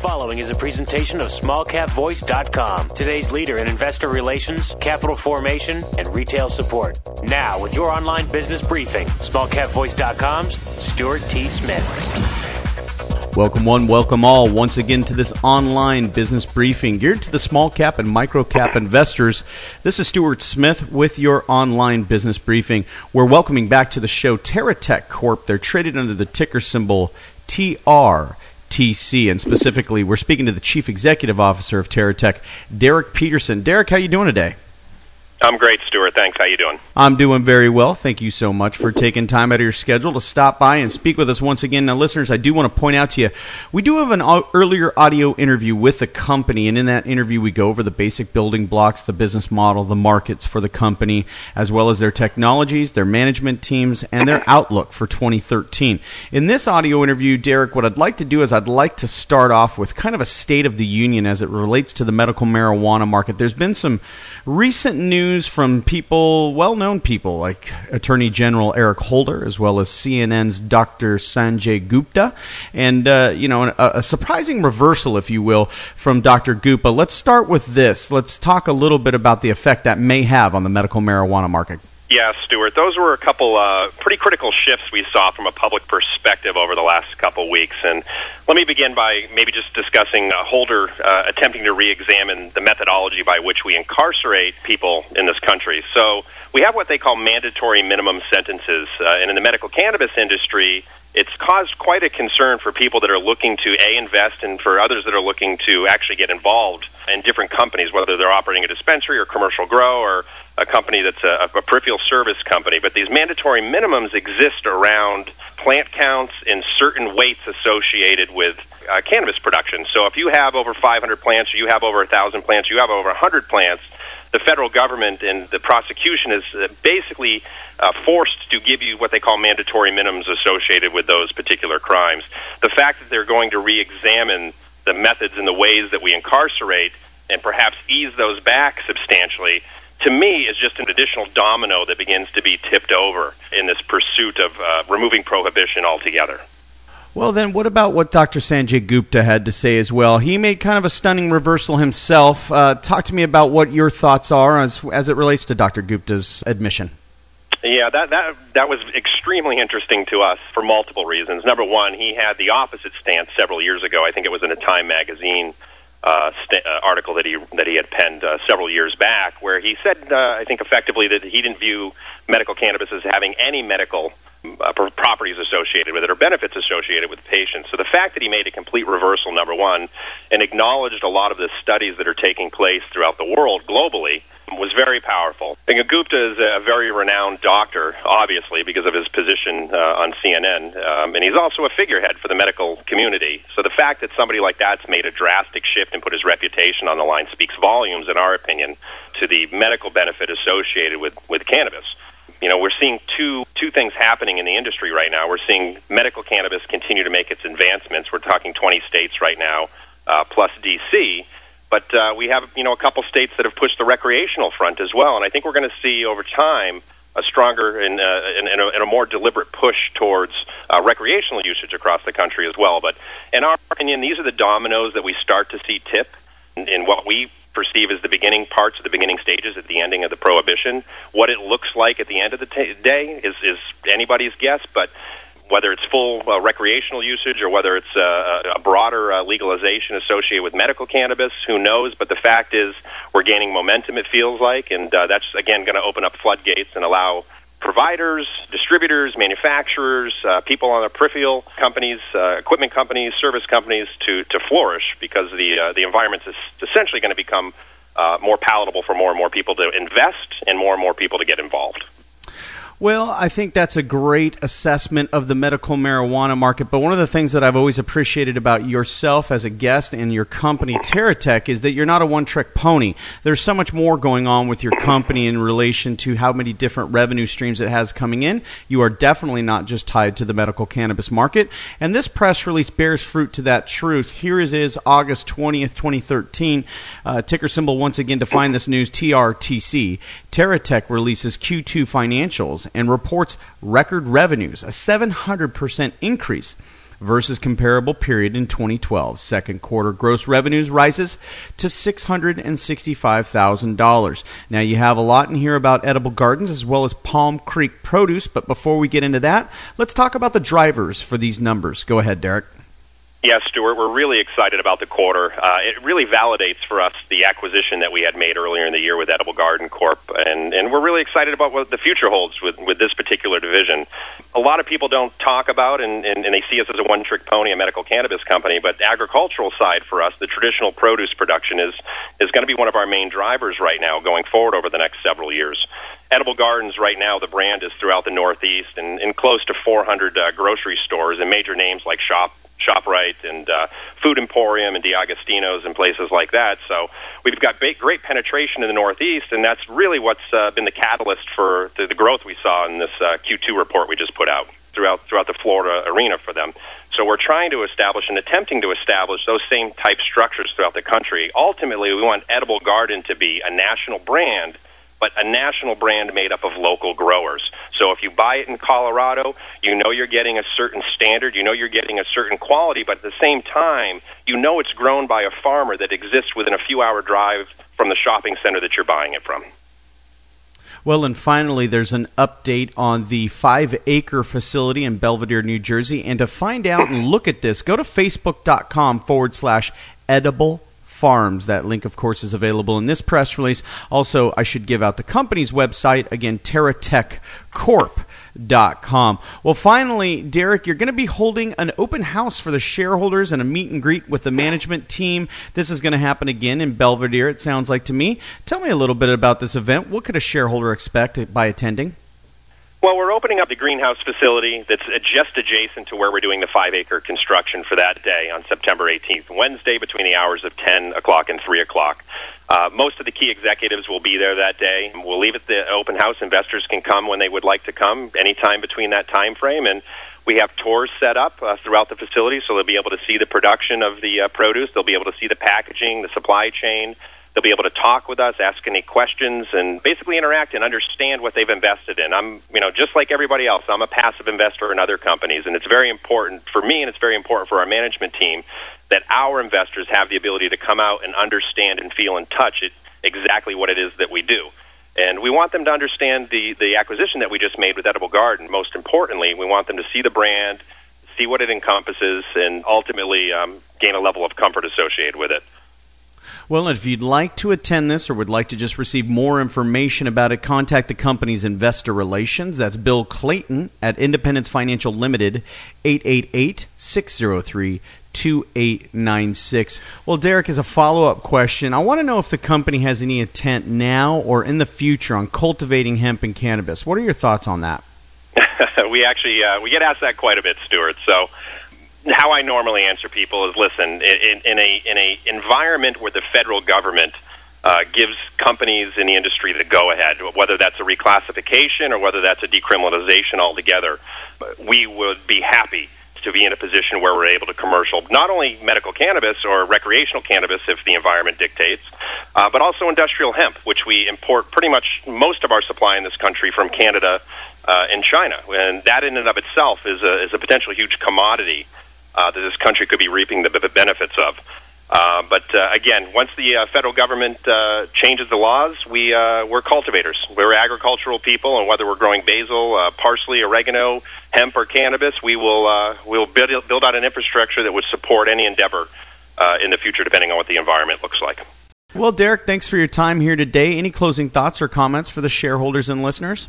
Following is a presentation of SmallCapVoice.com, today's leader in investor relations, capital formation, and retail support. Now, with your online business briefing, SmallCapVoice.com's Stuart T. Smith. Welcome, one, welcome all, once again to this online business briefing geared to the small cap and micro cap investors. This is Stuart Smith with your online business briefing. We're welcoming back to the show TerraTech Corp. They're traded under the ticker symbol TR. TC, and specifically, we're speaking to the Chief Executive Officer of TerraTech, Derek Peterson. Derek, how you doing today? I'm great, Stuart. Thanks. How you doing? I'm doing very well. Thank you so much for taking time out of your schedule to stop by and speak with us once again. Now, listeners, I do want to point out to you, we do have an earlier audio interview with the company, and in that interview, we go over the basic building blocks, the business model, the markets for the company, as well as their technologies, their management teams, and their outlook for 2013. In this audio interview, Derek, what I'd like to do is I'd like to start off with kind of a state of the union as it relates to the medical marijuana market. There's been some recent news from people, well known people like Attorney General Eric Holder, as well as CNN's Dr. Sanjay Gupta, and, uh, you know, a, a, surprising reversal, if you will, from Dr. Gupta. Let's start with this. Let's talk a little bit about the effect that may have on the medical marijuana market. Yeah, Stuart. Those were a couple uh, pretty critical shifts we saw from a public perspective over the last couple weeks. And let me begin by maybe just discussing uh, Holder uh, attempting to re-examine the methodology by which we incarcerate people in this country. So we have what they call mandatory minimum sentences, uh, and in the medical cannabis industry, it's caused quite a concern for people that are looking to a invest and for others that are looking to actually get involved in different companies, whether they're operating a dispensary or commercial grow or a company that's a, a peripheral service company. But these mandatory minimums exist around plant counts and certain weights associated with uh, cannabis production. So if you have over 500 plants, or you have over 1,000 plants, you have over 100 plants, the federal government and the prosecution is uh, basically uh, forced to give you what they call mandatory minimums associated with those particular crimes. The fact that they're going to re examine the methods and the ways that we incarcerate and perhaps ease those back substantially to me is just an additional domino that begins to be tipped over in this pursuit of uh, removing prohibition altogether. Well, then, what about what Dr. Sanjay Gupta had to say as well? He made kind of a stunning reversal himself. Uh, talk to me about what your thoughts are as, as it relates to Dr. Gupta's admission. Yeah, that that that was extremely interesting to us for multiple reasons. Number one, he had the opposite stance several years ago. I think it was in a Time magazine uh, st- uh, article that he that he had penned uh, several years back, where he said, uh, I think effectively that he didn't view medical cannabis as having any medical uh, properties associated with it or benefits associated with patients. So the fact that he made a complete reversal, number one, and acknowledged a lot of the studies that are taking place throughout the world globally was very powerful. Gupta is a very renowned doctor, obviously, because of his position uh, on CNN, um, and he's also a figurehead for the medical community. So the fact that somebody like that's made a drastic shift and put his reputation on the line speaks volumes, in our opinion, to the medical benefit associated with, with cannabis you know, we're seeing two two things happening in the industry right now. We're seeing medical cannabis continue to make its advancements. We're talking 20 states right now, uh, plus DC. But uh, we have, you know, a couple states that have pushed the recreational front as well. And I think we're going to see over time a stronger and, uh, and, and, a, and, a, more deliberate push towards uh, recreational usage across the country as well. But in our opinion, these are the dominoes that we start to see tip in, in what we perceive as the beginning parts of the beginning stages at the ending of the prohibition. What it looks like at the end of the t- day is, is anybody's guess, but whether it's full uh, recreational usage or whether it's uh, a broader uh, legalization associated with medical cannabis, who knows? But the fact is, we're gaining momentum, it feels like, and uh, that's, again, going to open up floodgates and allow providers, distributors, manufacturers, uh, people on the peripheral companies, uh, equipment companies, service companies to, to flourish because the, uh, the environment is essentially going to become uh, more palatable for more and more people to invest and more and more people to get involved. Well, I think that's a great assessment of the medical marijuana market. But one of the things that I've always appreciated about yourself as a guest and your company, TerraTech, is that you're not a one trick pony. There's so much more going on with your company in relation to how many different revenue streams it has coming in. You are definitely not just tied to the medical cannabis market. And this press release bears fruit to that truth. Here it is, August 20th, 2013. Uh, ticker symbol once again to find this news TRTC. TerraTech releases Q2 financials and reports record revenues, a 700% increase versus comparable period in 2012. Second quarter gross revenues rises to $665,000. Now you have a lot in here about edible gardens as well as Palm Creek produce, but before we get into that, let's talk about the drivers for these numbers. Go ahead, Derek. Yes, Stuart, we're really excited about the quarter. Uh, it really validates for us the acquisition that we had made earlier in the year with Edible Garden Corp, and, and we're really excited about what the future holds with, with this particular division. A lot of people don't talk about, and, and, and they see us as a one trick pony, a medical cannabis company, but agricultural side for us, the traditional produce production is, is going to be one of our main drivers right now going forward over the next several years. Edible Gardens right now, the brand is throughout the Northeast and in close to 400 uh, grocery stores and major names like Shop ShopRite and uh, Food Emporium and D'Agostino's and places like that. So we've got great penetration in the Northeast, and that's really what's uh, been the catalyst for the, the growth we saw in this uh, Q2 report we just put out throughout throughout the Florida arena for them. So we're trying to establish and attempting to establish those same type structures throughout the country. Ultimately, we want Edible Garden to be a national brand but a national brand made up of local growers. So if you buy it in Colorado, you know you're getting a certain standard, you know you're getting a certain quality, but at the same time, you know it's grown by a farmer that exists within a few hour drive from the shopping center that you're buying it from. Well, and finally, there's an update on the five acre facility in Belvidere, New Jersey. And to find out and look at this, go to facebook.com forward slash edible Farms. That link, of course, is available in this press release. Also, I should give out the company's website again, TerraTechCorp.com. Well, finally, Derek, you're going to be holding an open house for the shareholders and a meet and greet with the management team. This is going to happen again in Belvidere, it sounds like to me. Tell me a little bit about this event. What could a shareholder expect by attending? Well, we're opening up the greenhouse facility that's just adjacent to where we're doing the five acre construction for that day on September 18th, Wednesday, between the hours of 10 o'clock and 3 o'clock. Uh, most of the key executives will be there that day. We'll leave it the open house. Investors can come when they would like to come, anytime between that time frame. And we have tours set up uh, throughout the facility, so they'll be able to see the production of the uh, produce. They'll be able to see the packaging, the supply chain. They'll be able to talk with us, ask any questions, and basically interact and understand what they've invested in. I'm, you know, just like everybody else, I'm a passive investor in other companies, and it's very important for me and it's very important for our management team that our investors have the ability to come out and understand and feel and touch it exactly what it is that we do. And we want them to understand the, the acquisition that we just made with Edible Garden. Most importantly, we want them to see the brand, see what it encompasses, and ultimately um, gain a level of comfort associated with it. Well, if you'd like to attend this or would like to just receive more information about it, contact the company's investor relations. That's Bill Clayton at Independence Financial Limited, 888 603 2896. Well, Derek, as a follow up question, I want to know if the company has any intent now or in the future on cultivating hemp and cannabis. What are your thoughts on that? we actually uh, we get asked that quite a bit, Stuart. So how I normally answer people is listen in, in a in a environment where the federal government uh, gives companies in the industry the go ahead, whether that's a reclassification or whether that's a decriminalization altogether, we would be happy to be in a position where we're able to commercial not only medical cannabis or recreational cannabis if the environment dictates, uh, but also industrial hemp, which we import pretty much most of our supply in this country from Canada uh, and China. And that in and of itself is a, is a potential huge commodity that this country could be reaping the benefits of. Uh, but uh, again, once the uh, federal government uh, changes the laws, we uh, we're cultivators. We're agricultural people, and whether we're growing basil, uh, parsley, oregano, hemp, or cannabis, we will uh, we'll build build out an infrastructure that would support any endeavor uh, in the future, depending on what the environment looks like. Well, Derek, thanks for your time here today. Any closing thoughts or comments for the shareholders and listeners?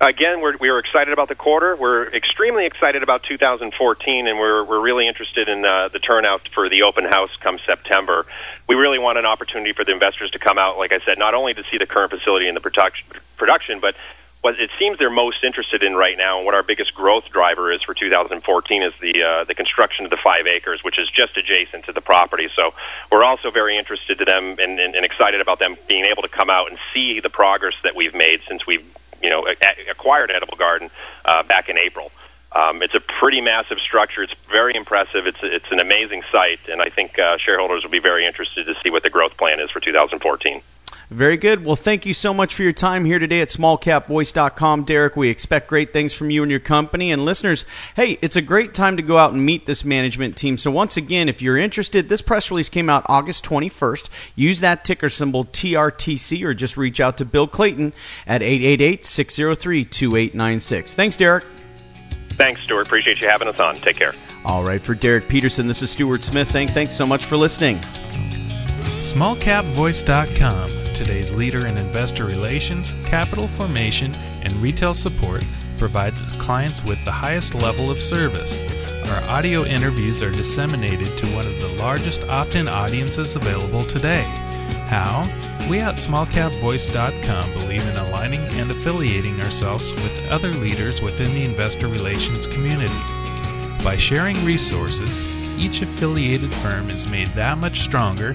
Again, we're, we are excited about the quarter. We're extremely excited about 2014, and we're, we're really interested in uh, the turnout for the open house come September. We really want an opportunity for the investors to come out, like I said, not only to see the current facility and the production, production but what it seems they're most interested in right now, and what our biggest growth driver is for 2014, is the uh, the construction of the five acres, which is just adjacent to the property. So we're also very interested to them and, and, and excited about them being able to come out and see the progress that we've made since we've you know acquired Edible Garden uh, back in April. Um, it's a pretty massive structure. It's very impressive. It's it's an amazing site, and I think uh, shareholders will be very interested to see what the growth plan is for 2014. Very good. Well, thank you so much for your time here today at smallcapvoice.com, Derek. We expect great things from you and your company. And listeners, hey, it's a great time to go out and meet this management team. So, once again, if you're interested, this press release came out August 21st. Use that ticker symbol TRTC or just reach out to Bill Clayton at 888 603 2896. Thanks, Derek. Thanks, Stuart. Appreciate you having us on. Take care. All right, for Derek Peterson, this is Stuart Smith saying thanks so much for listening. SmallCapVoice.com today's leader in investor relations, capital formation, and retail support, provides its clients with the highest level of service. Our audio interviews are disseminated to one of the largest opt in audiences available today. How? We at smallcapvoice.com believe in aligning and affiliating ourselves with other leaders within the investor relations community. By sharing resources, each affiliated firm is made that much stronger